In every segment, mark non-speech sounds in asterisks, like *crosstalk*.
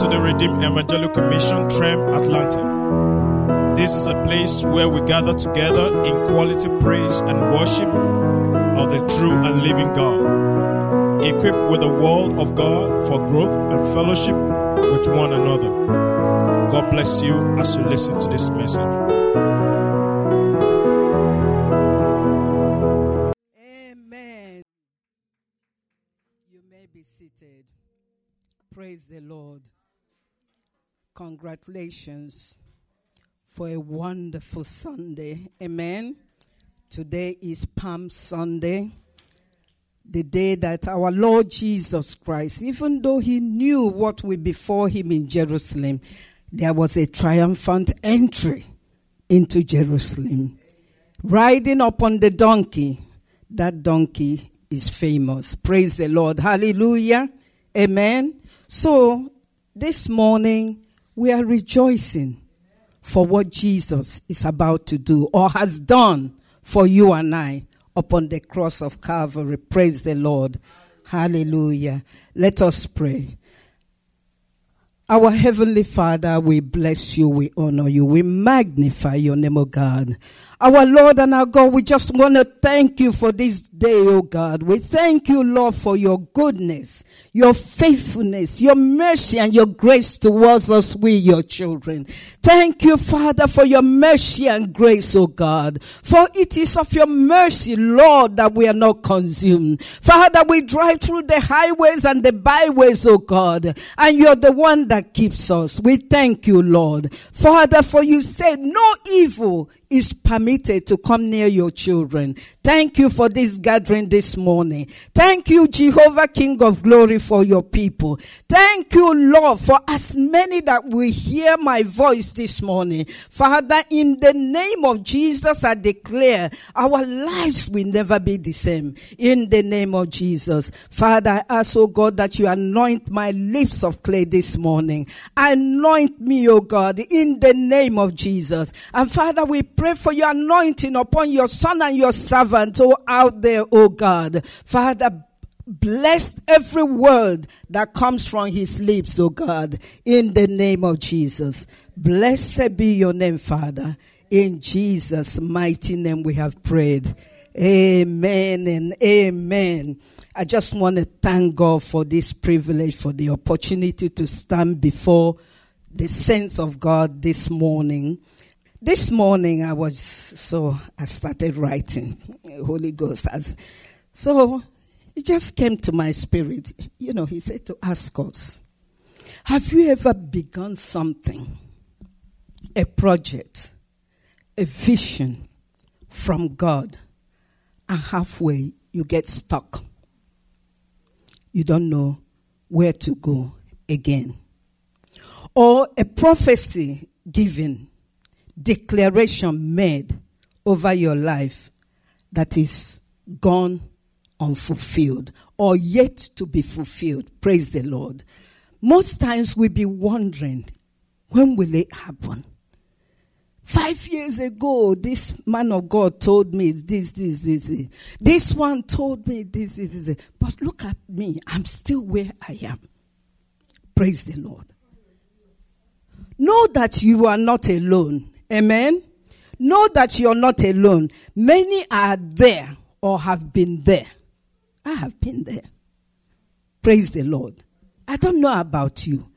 to the Redeemed Evangelical Mission, Trem, Atlanta. This is a place where we gather together in quality praise and worship of the true and living God, equipped with the Word of God for growth and fellowship with one another. God bless you as you listen to this message. Amen. You may be seated. Praise the Lord. Congratulations for a wonderful Sunday. Amen. Today is Palm Sunday, the day that our Lord Jesus Christ, even though he knew what would before him in Jerusalem, there was a triumphant entry into Jerusalem. Riding upon the donkey, that donkey is famous. Praise the Lord. Hallelujah. Amen. So, this morning, we are rejoicing for what Jesus is about to do or has done for you and I upon the cross of Calvary. Praise the Lord. Hallelujah. Let us pray. Our Heavenly Father, we bless you, we honor you, we magnify your name, O God. Our Lord and our God, we just want to thank you for this day, O God. We thank you, Lord, for your goodness, your faithfulness, your mercy, and your grace towards us, we, your children. Thank you, Father, for your mercy and grace, O God. For it is of your mercy, Lord, that we are not consumed. Father, we drive through the highways and the byways, O God, and you're the one that keeps us. We thank you, Lord. Father, for you said no evil is permitted to come near your children. Thank you for this gathering this morning. Thank you, Jehovah, King of glory, for your people. Thank you, Lord, for as many that will hear my voice this morning. Father, in the name of Jesus, I declare our lives will never be the same. In the name of Jesus. Father, I ask, oh God, that you anoint my lips of clay this morning. Anoint me, oh God, in the name of Jesus. And Father, we pray for your anointing upon your son and your servant, oh, out there, oh God. Father, bless every word that comes from his lips, oh God, in the name of Jesus. Blessed be your name, Father. In Jesus' mighty name we have prayed. Amen and amen. I just want to thank God for this privilege, for the opportunity to stand before the saints of God this morning. This morning I was so I started writing Holy Ghost as so it just came to my spirit. You know, he said to ask us, have you ever begun something, a project, a vision from God, and halfway you get stuck? You don't know where to go again. Or a prophecy given, declaration made over your life that is gone unfulfilled or yet to be fulfilled. Praise the Lord. Most times we be wondering, when will it happen? Five years ago, this man of God told me this, this, this, this. This one told me this, this, this. But look at me. I'm still where I am. Praise the Lord. Know that you are not alone. Amen. Know that you're not alone. Many are there or have been there. I have been there. Praise the Lord. I don't know about you.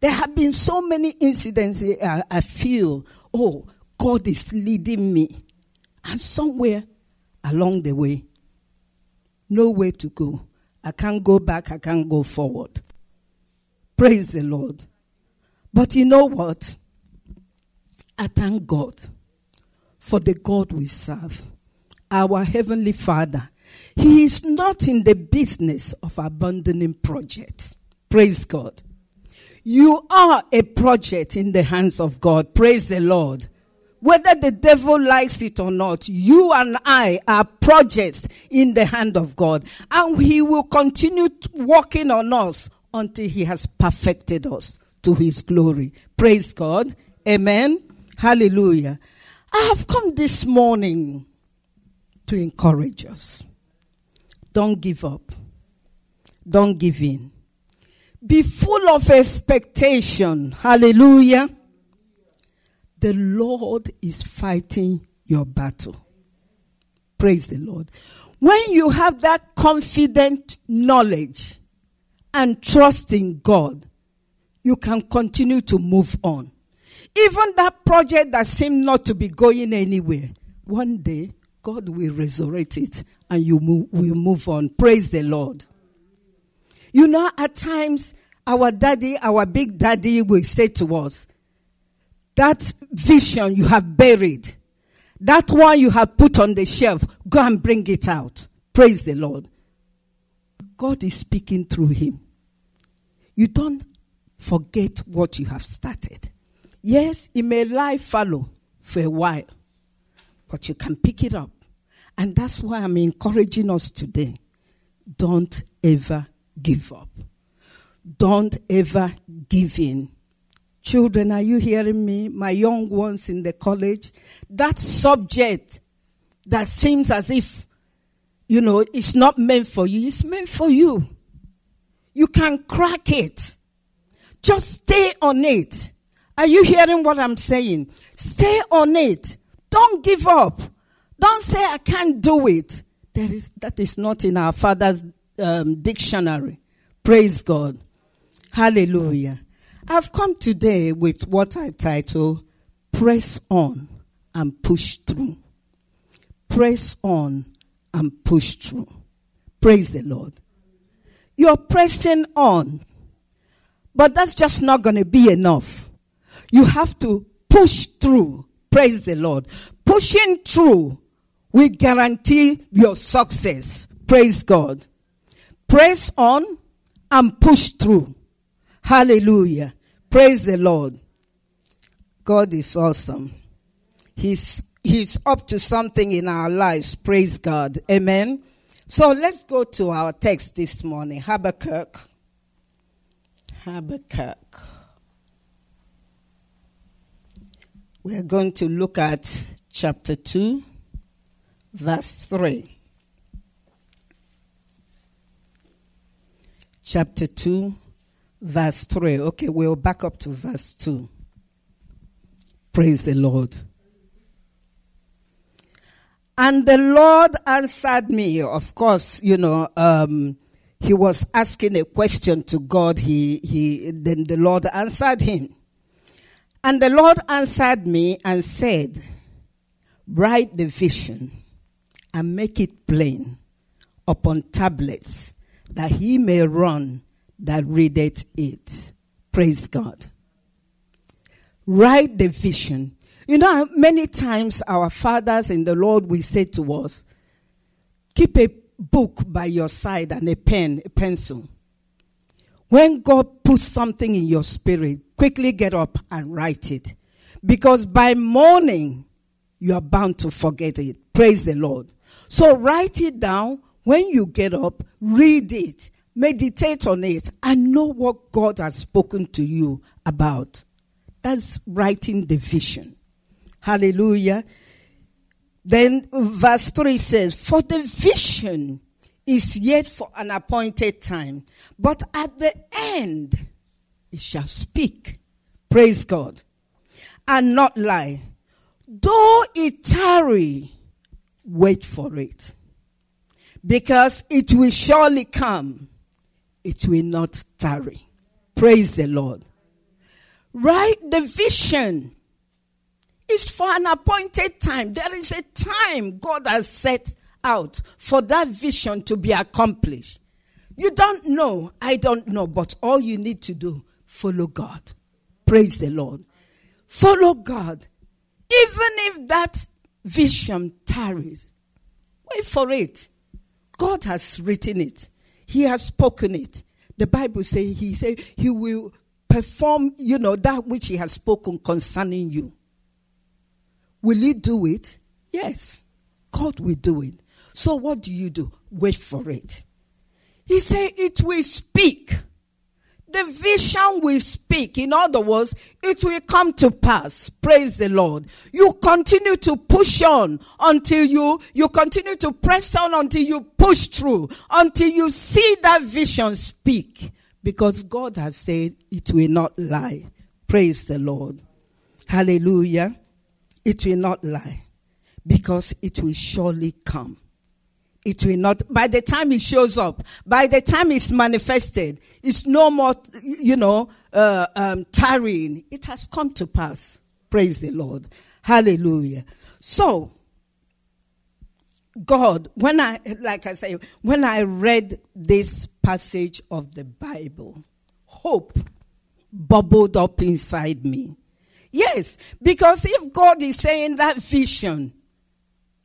There have been so many incidents I, I feel, oh, God is leading me. And somewhere along the way, nowhere to go. I can't go back, I can't go forward. Praise the Lord. But you know what? I thank God for the God we serve, our Heavenly Father. He is not in the business of abandoning projects. Praise God. You are a project in the hands of God. Praise the Lord. Whether the devil likes it or not, you and I are projects in the hand of God. And he will continue working on us until he has perfected us to his glory. Praise God. Amen. Hallelujah. I have come this morning to encourage us. Don't give up. Don't give in. Be full of expectation. Hallelujah. The Lord is fighting your battle. Praise the Lord. When you have that confident knowledge and trust in God, you can continue to move on. Even that project that seemed not to be going anywhere, one day God will resurrect it and you move, will move on. Praise the Lord. You know, at times, our daddy, our big daddy will say to us, that vision you have buried, that one you have put on the shelf, go and bring it out. Praise the Lord. God is speaking through him. You don't forget what you have started. Yes, it may lie fallow for a while, but you can pick it up. And that's why I'm encouraging us today. Don't ever give up. Don't ever give in. Children, are you hearing me? My young ones in the college. That subject that seems as if, you know, it's not meant for you, it's meant for you. You can crack it. Just stay on it. Are you hearing what I'm saying? Stay on it. Don't give up. Don't say, I can't do it. That is, that is not in our Father's um, dictionary. Praise God. Hallelujah. I've come today with what I title Press On and Push Through. Press on and push through. Praise the Lord. You're pressing on, but that's just not going to be enough. You have to push through. Praise the Lord. Pushing through will guarantee your success. Praise God. Press on and push through. Hallelujah. Praise the Lord. God is awesome. He's He's up to something in our lives. Praise God. Amen. So let's go to our text this morning. Habakkuk. Habakkuk. We're going to look at chapter 2, verse 3. Chapter 2, verse 3. Okay, we'll back up to verse 2. Praise the Lord. And the Lord answered me. Of course, you know, um, he was asking a question to God. He, he, then the Lord answered him. And the Lord answered me and said, Write the vision and make it plain upon tablets that he may run that readeth it. Praise God. Write the vision. You know, many times our fathers in the Lord will say to us, Keep a book by your side and a pen, a pencil. When God puts something in your spirit, quickly get up and write it. Because by morning, you are bound to forget it. Praise the Lord. So write it down. When you get up, read it, meditate on it, and know what God has spoken to you about. That's writing the vision. Hallelujah. Then verse 3 says, For the vision is yet for an appointed time, but at the end it shall speak. Praise God. And not lie. Though it tarry, wait for it. Because it will surely come, it will not tarry. Praise the Lord. Right? the vision is for an appointed time. There is a time God has set out for that vision to be accomplished. You don't know, I don't know, but all you need to do, follow God. Praise the Lord. Follow God. Even if that vision tarries, wait for it. God has written it. He has spoken it. The Bible says he said he will perform, you know, that which he has spoken concerning you. Will he do it? Yes. God will do it. So what do you do? Wait for it. He said it will speak. The vision will speak. In other words, it will come to pass. Praise the Lord. You continue to push on until you, you continue to press on until you push through, until you see that vision speak. Because God has said it will not lie. Praise the Lord. Hallelujah. It will not lie because it will surely come. It will not, by the time it shows up, by the time it's manifested, it's no more, you know, uh, um, tarrying. It has come to pass. Praise the Lord. Hallelujah. So, God, when I, like I say, when I read this passage of the Bible, hope bubbled up inside me. Yes, because if God is saying that vision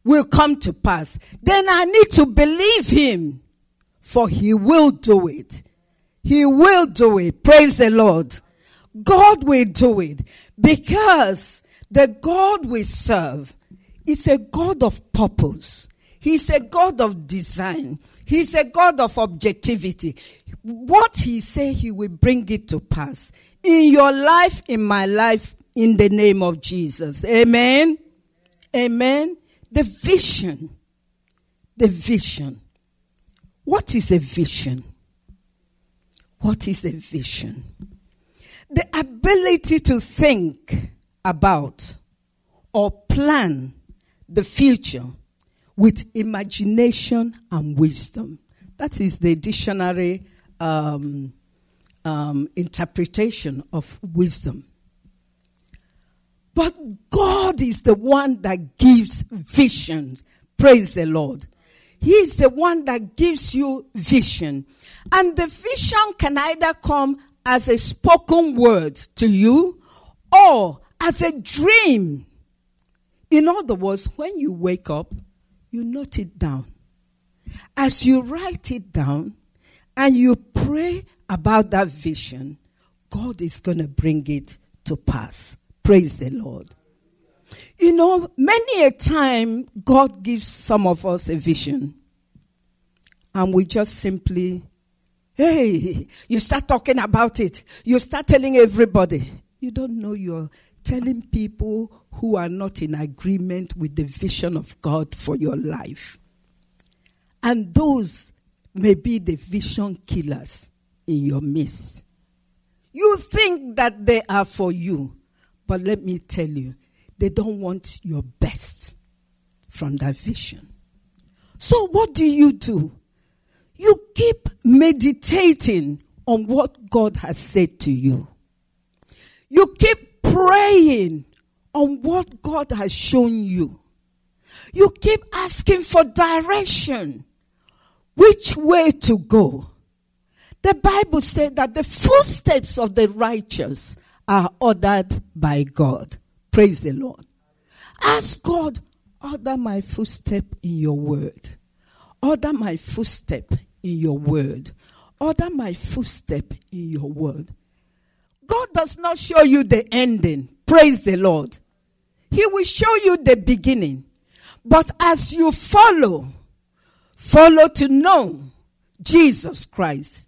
will come to pass, then I need to believe Him, for He will do it. He will do it. Praise the Lord. God will do it because the God we serve is a God of purpose. He's a God of design. He's a God of objectivity. What he say he will bring it to pass in your life, in my life, in the name of Jesus. Amen. Amen. The vision. The vision. What is a vision? What is a vision? The ability to think about or plan the future with imagination and wisdom. That is the dictionary um, um, interpretation of wisdom. But God is the one that gives vision. Praise the Lord. He is the one that gives you vision. And the vision can either come as a spoken word to you or as a dream. In other words, when you wake up, you note it down. As you write it down and you pray about that vision, God is going to bring it to pass. Praise the Lord. You know, many a time God gives some of us a vision and we just simply, hey, you start talking about it. You start telling everybody. You don't know you're telling people who are not in agreement with the vision of God for your life. And those may be the vision killers in your midst. You think that they are for you, but let me tell you, they don't want your best from that vision. So, what do you do? You keep meditating on what God has said to you. You keep praying on what God has shown you. You keep asking for direction. Which way to go? The Bible said that the footsteps of the righteous are ordered by God. Praise the Lord. Ask God, order my footstep in your word. Order my footstep in your word. Order my footstep in your word. God does not show you the ending. Praise the Lord. He will show you the beginning. But as you follow, follow to know Jesus Christ,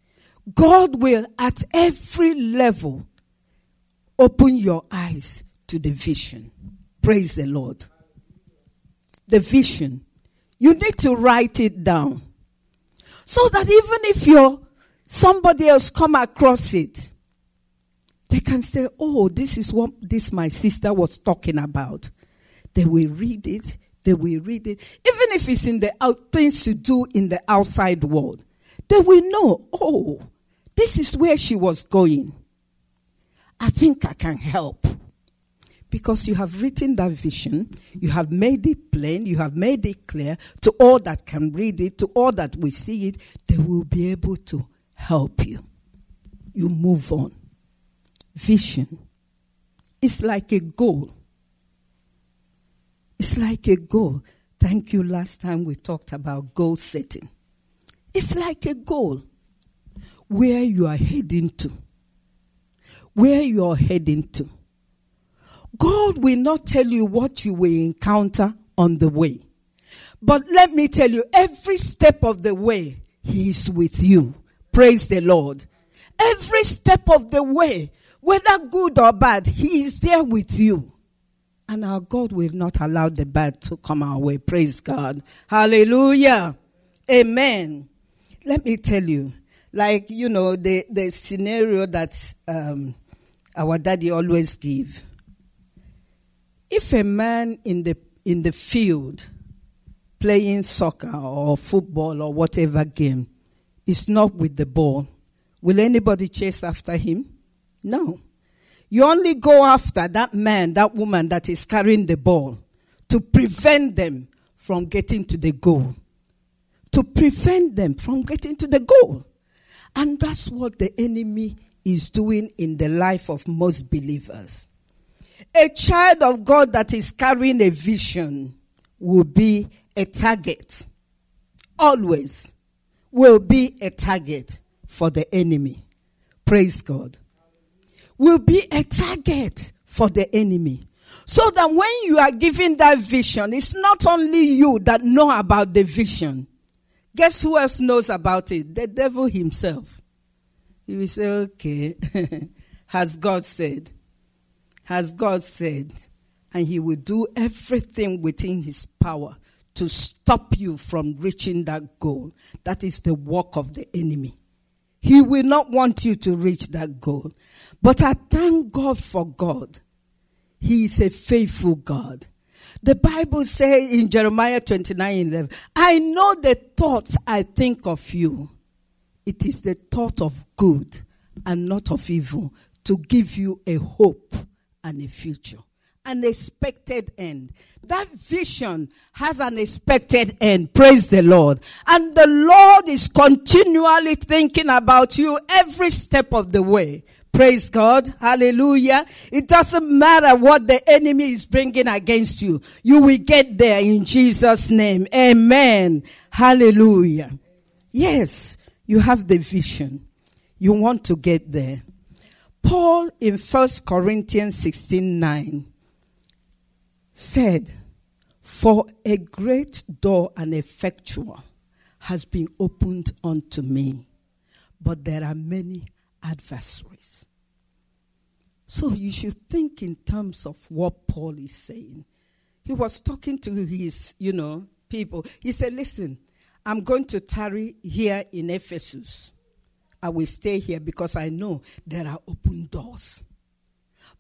God will at every level open your eyes to the vision. Praise the Lord. The vision. You need to write it down. So that even if you're somebody else come across it, they can say, Oh, this is what this my sister was talking about. They will read it. They will read it. Even if it's in the out, things to do in the outside world, they will know, oh, this is where she was going. I think I can help. Because you have written that vision, you have made it plain, you have made it clear to all that can read it, to all that will see it, they will be able to help you. You move on vision. It's like a goal. It's like a goal. Thank you. Last time we talked about goal setting. It's like a goal where you are heading to. Where you are heading to. God will not tell you what you will encounter on the way. But let me tell you, every step of the way, He is with you. Praise the Lord. Every step of the way, whether good or bad, He is there with you. And our God will not allow the bad to come our way. Praise God. Hallelujah. Amen. Let me tell you, like you know the the scenario that um, our daddy always give. If a man in the in the field playing soccer or football or whatever game is not with the ball, will anybody chase after him? No. You only go after that man, that woman that is carrying the ball to prevent them from getting to the goal. To prevent them from getting to the goal. And that's what the enemy is doing in the life of most believers. A child of God that is carrying a vision will be a target. Always will be a target for the enemy. Praise God. Will be a target for the enemy. So that when you are given that vision, it's not only you that know about the vision. Guess who else knows about it? The devil himself. He will say, okay, *laughs* has God said? Has God said? And he will do everything within his power to stop you from reaching that goal. That is the work of the enemy. He will not want you to reach that goal. But I thank God for God. He is a faithful God. The Bible says in Jeremiah 29 11, I know the thoughts I think of you. It is the thought of good and not of evil to give you a hope and a future an expected end. That vision has an expected end. Praise the Lord. And the Lord is continually thinking about you every step of the way. Praise God. Hallelujah. It doesn't matter what the enemy is bringing against you. You will get there in Jesus' name. Amen. Hallelujah. Yes, you have the vision. You want to get there. Paul in 1 Corinthians 16 9 said, For a great door and effectual has been opened unto me, but there are many adversaries. So you should think in terms of what Paul is saying. He was talking to his, you know, people. He said, Listen, I'm going to tarry here in Ephesus. I will stay here because I know there are open doors.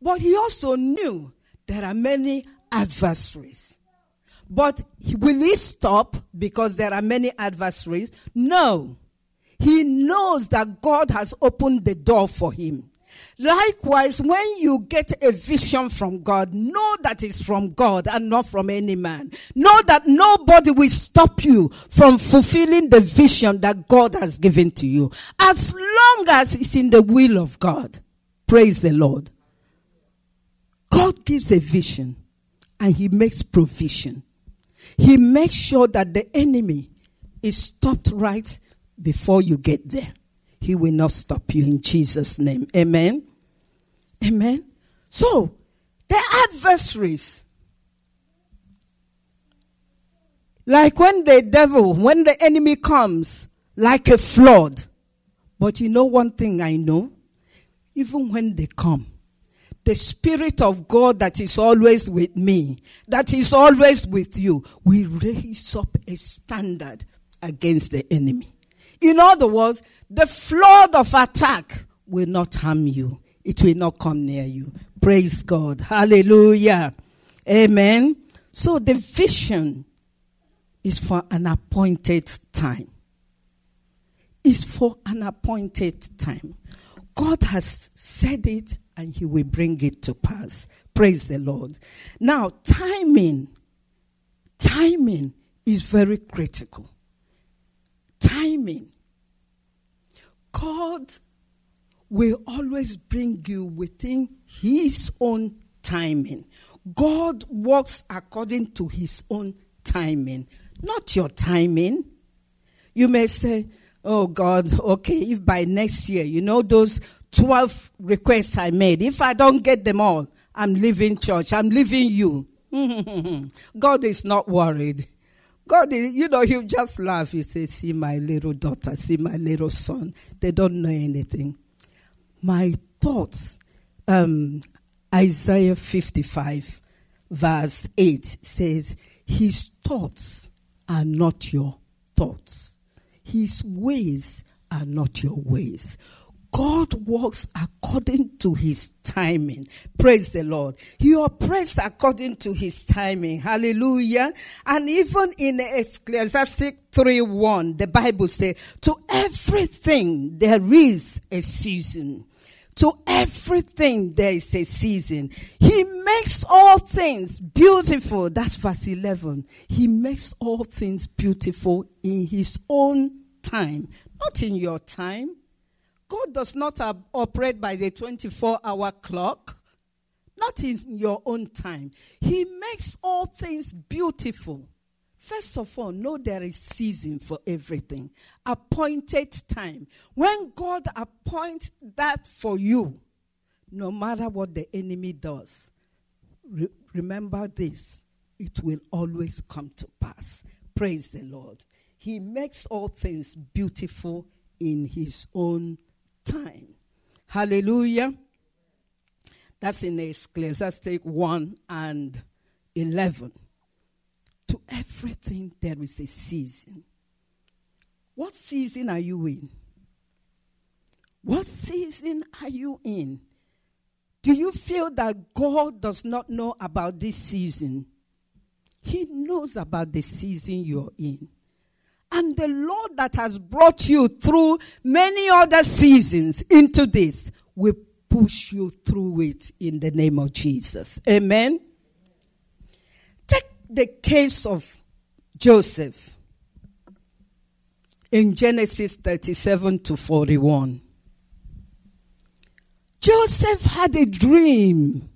But he also knew there are many adversaries. But will he stop because there are many adversaries? No. He knows that God has opened the door for him. Likewise, when you get a vision from God, know that it's from God and not from any man. Know that nobody will stop you from fulfilling the vision that God has given to you. As long as it's in the will of God. Praise the Lord. God gives a vision and he makes provision. He makes sure that the enemy is stopped right before you get there. He will not stop you in Jesus' name. Amen. Amen. So, the adversaries, like when the devil, when the enemy comes, like a flood. But you know one thing I know? Even when they come, the Spirit of God that is always with me, that is always with you, we raise up a standard against the enemy. In other words, the flood of attack will not harm you. It will not come near you. Praise God. Hallelujah. Amen. So the vision is for an appointed time. Is for an appointed time. God has said it and he will bring it to pass. Praise the Lord. Now, timing, timing is very critical. Timing. God will always bring you within his own timing. God works according to his own timing, not your timing. You may say, Oh God, okay, if by next year, you know, those 12 requests I made. If I don't get them all, I'm leaving church. I'm leaving you. *laughs* God is not worried. God you know, he'll just laugh. He say, See my little daughter, see my little son. They don't know anything. My thoughts, um, Isaiah 55, verse 8 says, His thoughts are not your thoughts, His ways are not your ways. God works according to his timing. Praise the Lord. He operates according to his timing. Hallelujah. And even in Ecclesiastic 3 1, the Bible says, To everything there is a season. To everything there is a season. He makes all things beautiful. That's verse 11. He makes all things beautiful in his own time, not in your time. God does not operate by the 24 hour clock, not in your own time. He makes all things beautiful. First of all, know there is season for everything, appointed time. When God appoints that for you, no matter what the enemy does, re- remember this it will always come to pass. Praise the Lord. He makes all things beautiful in His own time. Hallelujah. That's in Ecclesiastic 1 and 11. To everything there is a season. What season are you in? What season are you in? Do you feel that God does not know about this season? He knows about the season you're in. And the Lord that has brought you through many other seasons into this will push you through it in the name of Jesus. Amen Take the case of Joseph in Genesis 37 to 41. Joseph had a dream.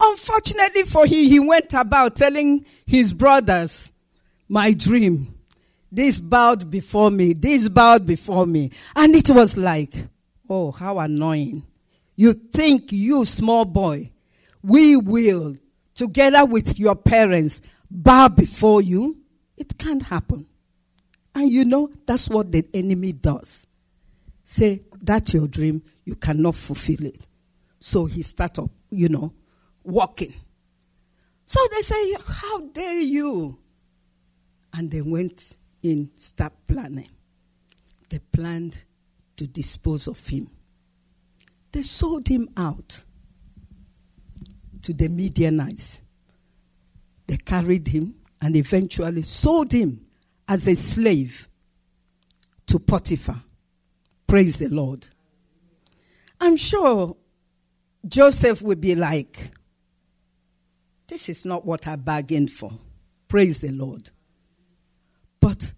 Unfortunately for him, he went about telling his brothers, My dream. This bowed before me. This bowed before me. And it was like, oh, how annoying. You think, you small boy, we will together with your parents bow before you, it can't happen. And you know, that's what the enemy does. Say, that's your dream, you cannot fulfill it. So he start up, you know, walking. So they say, How dare you? And they went in, start planning. They planned to dispose of him. They sold him out to the Midianites. They carried him and eventually sold him as a slave to Potiphar. Praise the Lord. I'm sure Joseph would be like, This is not what I bargained for. Praise the Lord. But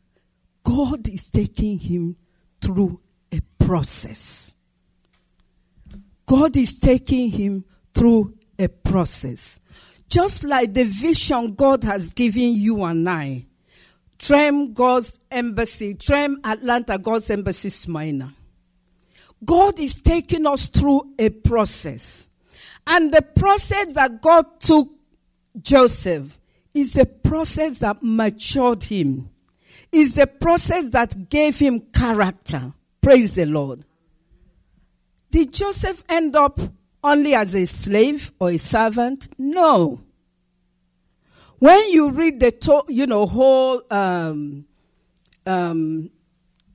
God is taking him through a process. God is taking him through a process. Just like the vision God has given you and I. Trem God's Embassy, Trem Atlanta God's Embassy Smyrna. God is taking us through a process. And the process that God took Joseph is a process that matured him. Is a process that gave him character. Praise the Lord. Did Joseph end up only as a slave or a servant? No. When you read the to, you know whole um, um,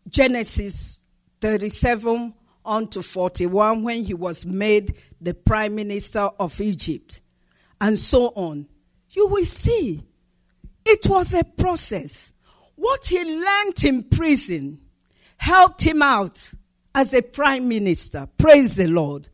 Genesis 37 on to 41, when he was made the prime minister of Egypt, and so on, you will see it was a process. What he learned in prison helped him out as a prime minister. Praise the Lord.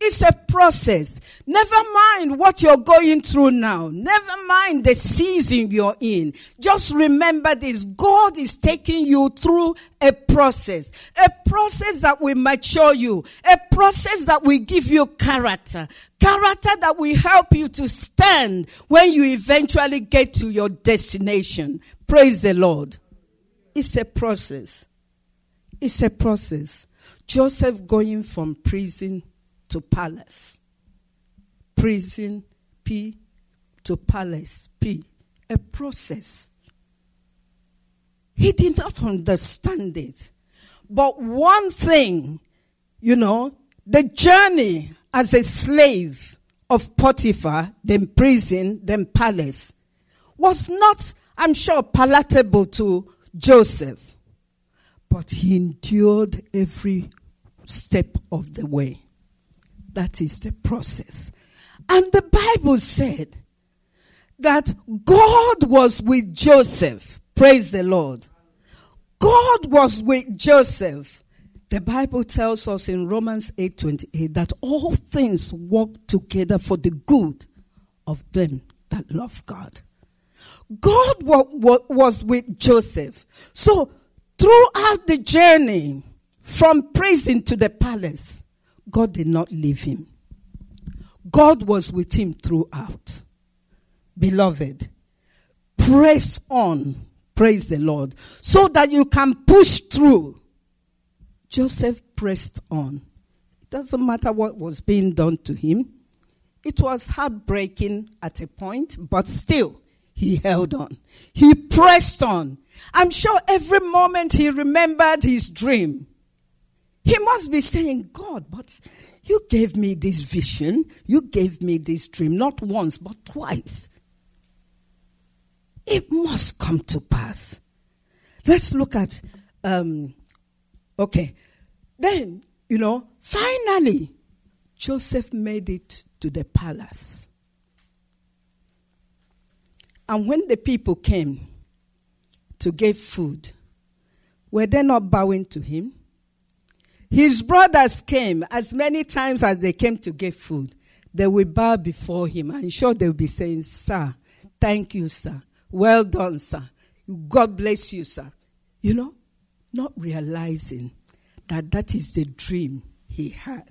It's a process. Never mind what you're going through now. Never mind the season you're in. Just remember this. God is taking you through a process. A process that will mature you. A process that will give you character. Character that will help you to stand when you eventually get to your destination. Praise the Lord. It's a process. It's a process. Joseph going from prison to palace. Prison, P, to palace, P. A process. He did not understand it. But one thing, you know, the journey as a slave of Potiphar, then prison, then palace, was not, I'm sure, palatable to Joseph. but he endured every step of the way. That is the process. And the Bible said that God was with Joseph. Praise the Lord. God was with Joseph. The Bible tells us in Romans 8:28 that all things work together for the good of them that love God. God was with Joseph. So throughout the journey from prison to the palace, God did not leave him. God was with him throughout. Beloved, press on, praise the Lord, so that you can push through. Joseph pressed on. It doesn't matter what was being done to him. It was heartbreaking at a point, but still, he held on. He pressed on. I'm sure every moment he remembered his dream. He must be saying, God, but you gave me this vision. You gave me this dream, not once, but twice. It must come to pass. Let's look at, um, okay. Then, you know, finally, Joseph made it to the palace. And when the people came to give food, were they not bowing to him? His brothers came as many times as they came to give food. They will bow before him. I'm sure they'll be saying, Sir, thank you, sir. Well done, sir. God bless you, sir. You know, not realizing that that is the dream he had.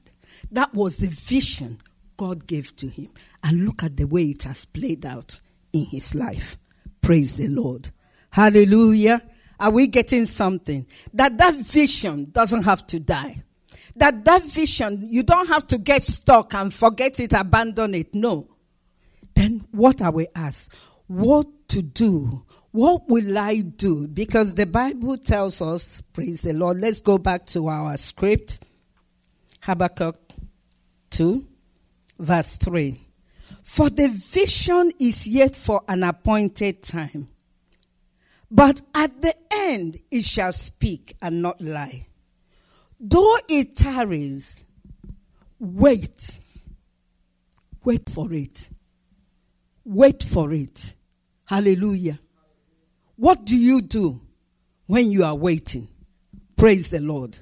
That was the vision God gave to him. And look at the way it has played out in his life. Praise the Lord. Hallelujah. Are we getting something? That that vision doesn't have to die. That that vision, you don't have to get stuck and forget it, abandon it. No. Then what are we asked? What to do? What will I do? Because the Bible tells us, praise the Lord. Let's go back to our script. Habakkuk 2, verse 3. For the vision is yet for an appointed time. But at the end it shall speak and not lie. Though it tarries, wait. Wait for it. Wait for it. Hallelujah. What do you do when you are waiting? Praise the Lord.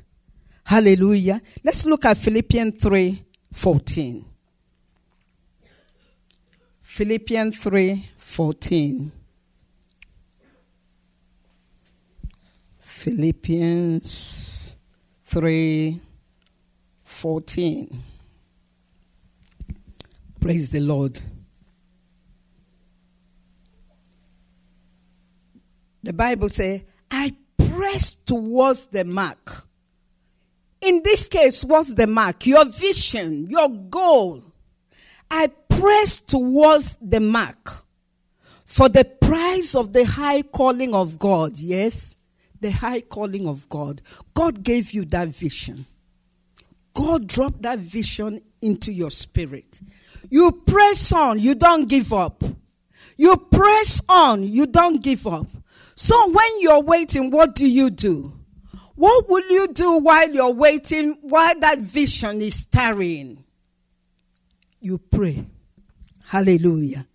Hallelujah. Let's look at Philippians 3 14. Philippians 3 14. Philippians 3 14. Praise the Lord. The Bible says, I press towards the mark. In this case, what's the mark? Your vision, your goal. I press towards the mark for the prize of the high calling of God. Yes, the high calling of God. God gave you that vision. God dropped that vision into your spirit. You press on, you don't give up. You press on, you don't give up. So when you're waiting, what do you do? What will you do while you're waiting, while that vision is tarrying? You pray. Hallelujah.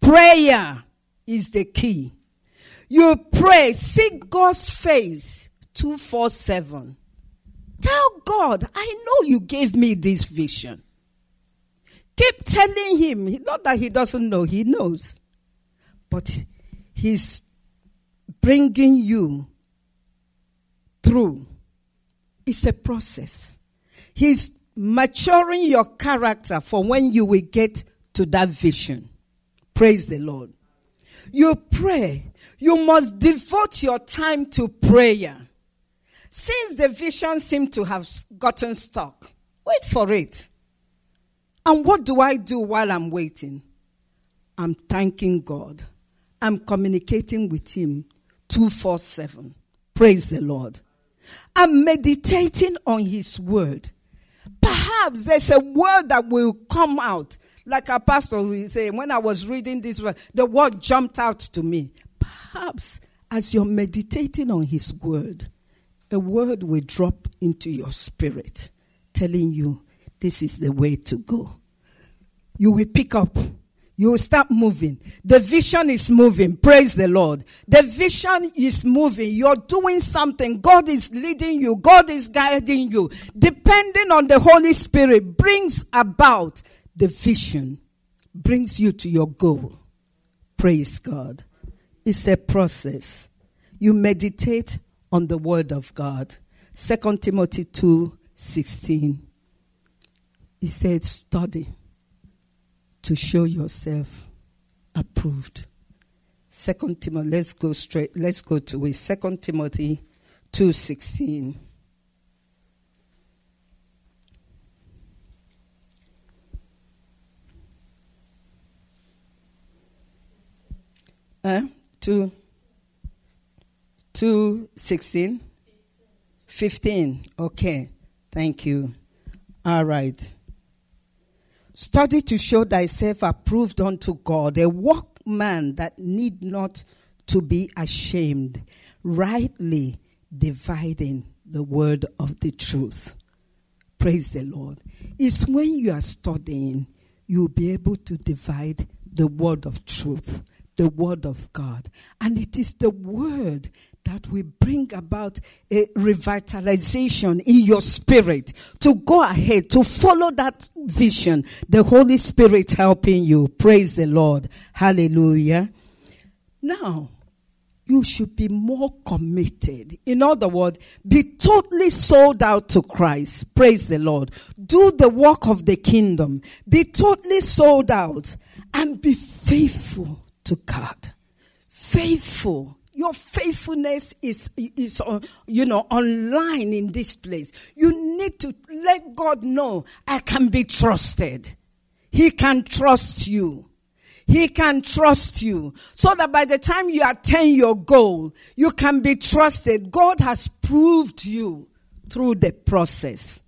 Prayer is the key. You pray, seek God's face 247. Tell God, I know you gave me this vision. Keep telling him, not that he doesn't know, he knows. But he's bringing you through. It's a process. He's maturing your character for when you will get to that vision. Praise the Lord. You pray. You must devote your time to prayer. Since the vision seemed to have gotten stuck, wait for it. And what do I do while I'm waiting? I'm thanking God. I'm communicating with Him 247. Praise the Lord. I'm meditating on His word. Perhaps there's a word that will come out like a pastor will say, when I was reading this the word jumped out to me. Perhaps as you're meditating on his word, a word will drop into your spirit telling you this is the way to go. You will pick up you will start moving. The vision is moving. Praise the Lord. The vision is moving. You're doing something. God is leading you. God is guiding you. Depending on the Holy Spirit brings about the vision, brings you to your goal. Praise God. It's a process. You meditate on the word of God. 2 Timothy 2 16. He said, study to show yourself approved. Second Timothy, let's go straight, let's go to it. Second Timothy 2.16. Uh, two, two, sixteen, fifteen. Okay, thank you. All right. Study to show thyself approved unto God, a workman that need not to be ashamed, rightly dividing the word of the truth. Praise the Lord. It's when you are studying, you'll be able to divide the word of truth, the word of God. And it is the word that will bring about a revitalization in your spirit to go ahead, to follow that vision. The Holy Spirit helping you. Praise the Lord. Hallelujah. Now, you should be more committed. In other words, be totally sold out to Christ. Praise the Lord. Do the work of the kingdom. Be totally sold out and be faithful to God. Faithful your faithfulness is, is uh, you know, online in this place. You need to let God know I can be trusted. He can trust you. He can trust you. So that by the time you attain your goal, you can be trusted. God has proved you through the process.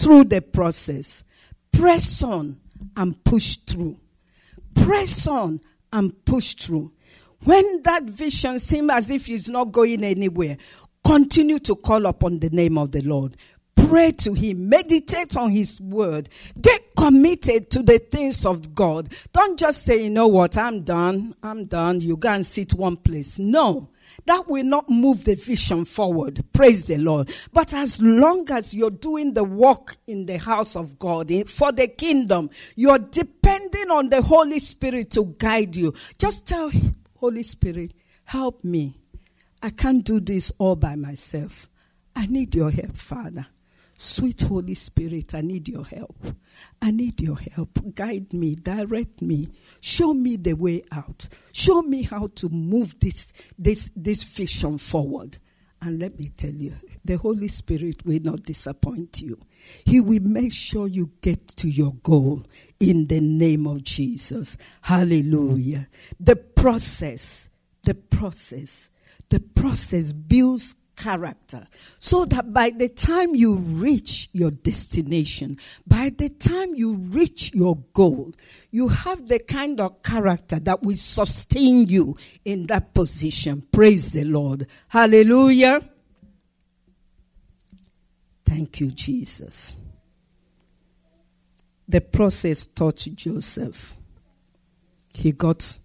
Through the process. Press on and push through. Press on and push through. When that vision seems as if it's not going anywhere, continue to call upon the name of the Lord. Pray to Him. Meditate on His word. Get committed to the things of God. Don't just say, you know what, I'm done. I'm done. You go and sit one place. No. That will not move the vision forward. Praise the Lord. But as long as you're doing the work in the house of God eh, for the kingdom, you're depending on the Holy Spirit to guide you. Just tell Holy Spirit, help me. I can't do this all by myself. I need your help, Father. Sweet Holy Spirit, I need your help. I need your help. Guide me, direct me, show me the way out. Show me how to move this, this, this vision forward. And let me tell you, the Holy Spirit will not disappoint you. He will make sure you get to your goal in the name of Jesus. Hallelujah. The process, the process, the process builds character so that by the time you reach your destination, by the time you reach your goal, you have the kind of character that will sustain you in that position. Praise the Lord. Hallelujah. Thank you, Jesus. The process taught Joseph. He got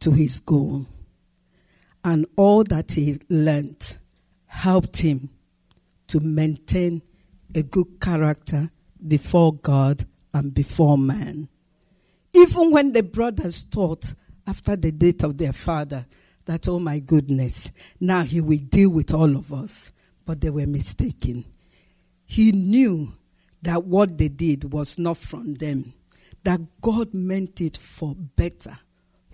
to his goal. And all that he learned helped him to maintain a good character before God and before man. Even when the brothers thought after the death of their father that, oh my goodness, now he will deal with all of us. But they were mistaken. He knew that what they did was not from them, that God meant it for better,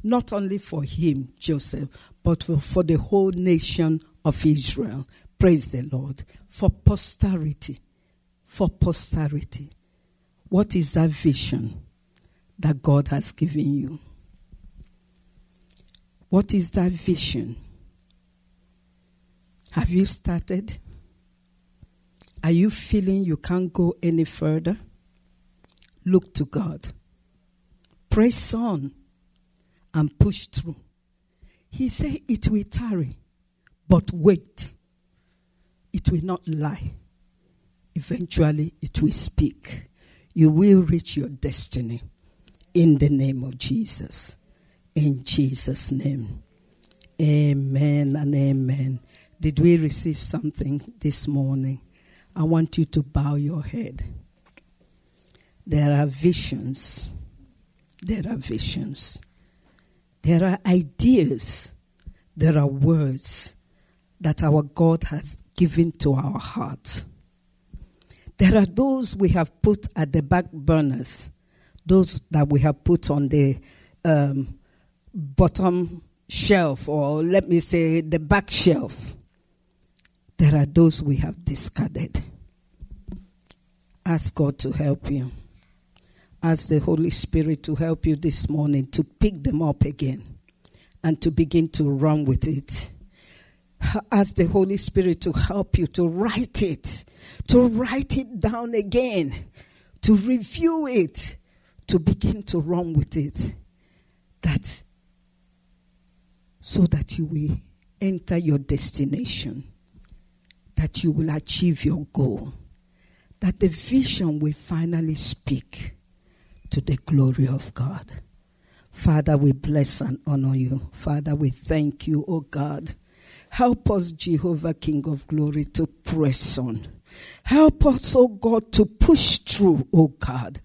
not only for him, Joseph, but for, for the whole nation of Israel. Praise the Lord. For posterity. For posterity. What is that vision that God has given you? What is that vision? Have you started? Are you feeling you can't go any further? Look to God. Press on and push through. He said, It will tarry, but wait it will not lie. Eventually, it will speak. You will reach your destiny in the name of Jesus. In Jesus' name. Amen and amen. Did we receive something this morning? I want you to bow your head. There are visions. There are visions. There are ideas. There are words that our God has given to our heart. There are those we have put at the back burners, those that we have put on the um, bottom shelf, or let me say the back shelf. There are those we have discarded. Ask God to help you. Ask the Holy Spirit to help you this morning to pick them up again and to begin to run with it ask the Holy Spirit to help you to write it, to write it down again, to review it, to begin to run with it. That so that you will enter your destination, that you will achieve your goal, that the vision will finally speak to the glory of God. Father, we bless and honor you. Father, we thank you, O God Help us, Jehovah, King of glory, to press on. Help us, O God, to push through, O God,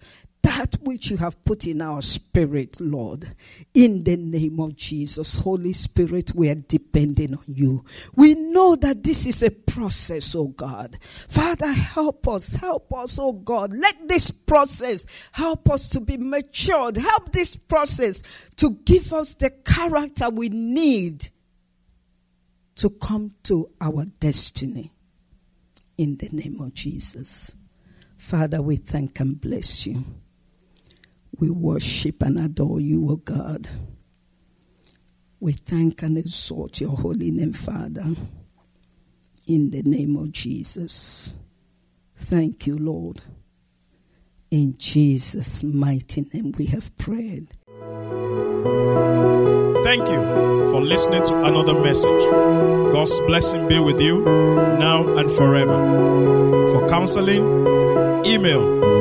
that which you have put in our spirit, Lord. In the name of Jesus, Holy Spirit, we are depending on you. We know that this is a process, oh God. Father, help us, help us, oh God. Let this process help us to be matured. Help this process to give us the character we need to come to our destiny in the name of Jesus. Father, we thank and bless you. We worship and adore you, O God. We thank and exalt your holy name, Father, in the name of Jesus. Thank you, Lord. In Jesus' mighty name we have prayed. Thank you for listening to another message. God's blessing be with you now and forever. For counseling, email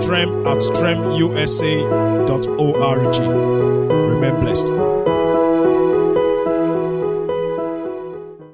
trem at tremusa.org. Remain blessed.